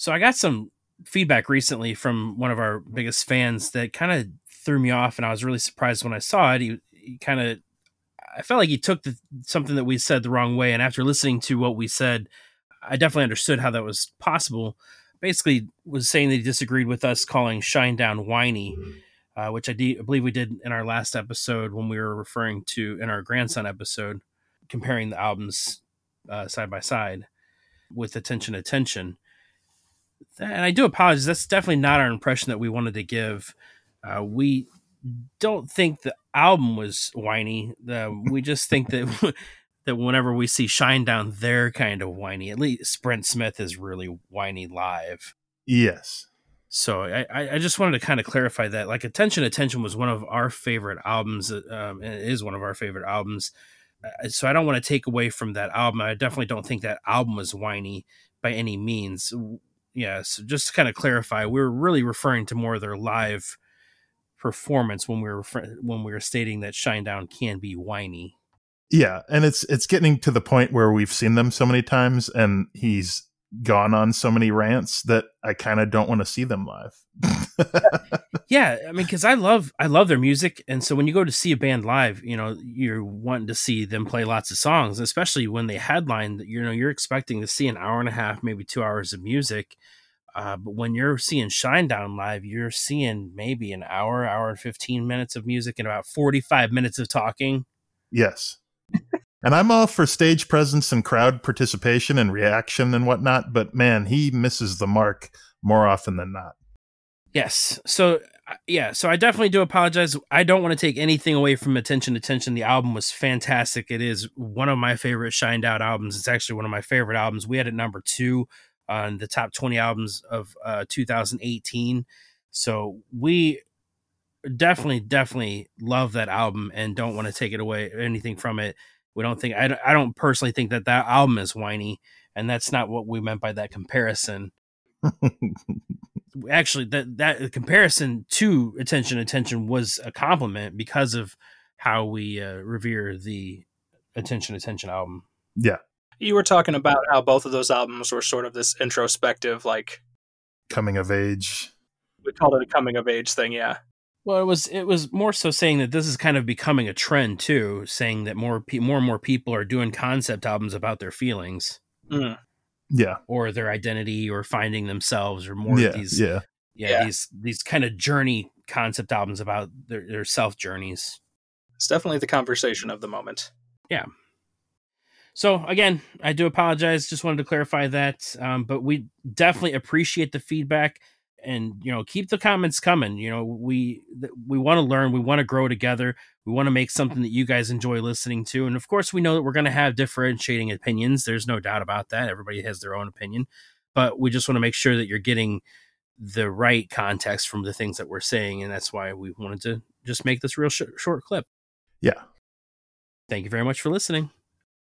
So I got some feedback recently from one of our biggest fans that kind of threw me off, and I was really surprised when I saw it. He, he kind of, I felt like he took the, something that we said the wrong way, and after listening to what we said, I definitely understood how that was possible. Basically, was saying that he disagreed with us calling Shinedown whiny, uh, which I, de- I believe we did in our last episode when we were referring to in our grandson episode, comparing the albums uh, side by side with attention attention and I do apologize. That's definitely not our impression that we wanted to give. Uh, we don't think the album was whiny. Uh, we just think that that whenever we see Shinedown, they're kind of whiny. At least Brent Smith is really whiny live. Yes. So I, I just wanted to kind of clarify that. Like Attention Attention was one of our favorite albums. Um, it is one of our favorite albums. Uh, so I don't want to take away from that album. I definitely don't think that album was whiny by any means yeah, so just to kind of clarify, we are really referring to more of their live performance when we were refer- when we were stating that Shinedown can be whiny. Yeah, and it's it's getting to the point where we've seen them so many times, and he's gone on so many rants that I kind of don't want to see them live. yeah, I mean, because I love I love their music, and so when you go to see a band live, you know, you're wanting to see them play lots of songs, especially when they headline. You know, you're expecting to see an hour and a half, maybe two hours of music. Uh, but when you're seeing Shinedown live, you're seeing maybe an hour, hour and 15 minutes of music and about 45 minutes of talking. Yes. And I'm all for stage presence and crowd participation and reaction and whatnot, but man, he misses the mark more often than not. Yes. So yeah, so I definitely do apologize. I don't want to take anything away from Attention Attention. The album was fantastic. It is one of my favorite Shinedown albums. It's actually one of my favorite albums. We had it number two on the top 20 albums of uh, 2018. So we definitely, definitely love that album and don't want to take it away anything from it. We don't think I don't, I don't personally think that that album is whiny, and that's not what we meant by that comparison. Actually, that that comparison to attention attention was a compliment because of how we uh, revere the attention attention album. Yeah, you were talking about how both of those albums were sort of this introspective, like coming of age. We called it a coming of age thing, yeah. Well, it was it was more so saying that this is kind of becoming a trend too, saying that more pe- more and more people are doing concept albums about their feelings, mm. Yeah, or their identity, or finding themselves, or more yeah, of these, yeah. yeah, yeah, these these kind of journey concept albums about their, their self journeys. It's definitely the conversation of the moment. Yeah. So again, I do apologize. Just wanted to clarify that, um, but we definitely appreciate the feedback and you know keep the comments coming you know we we want to learn we want to grow together we want to make something that you guys enjoy listening to and of course we know that we're going to have differentiating opinions there's no doubt about that everybody has their own opinion but we just want to make sure that you're getting the right context from the things that we're saying and that's why we wanted to just make this real sh- short clip. Yeah. Thank you very much for listening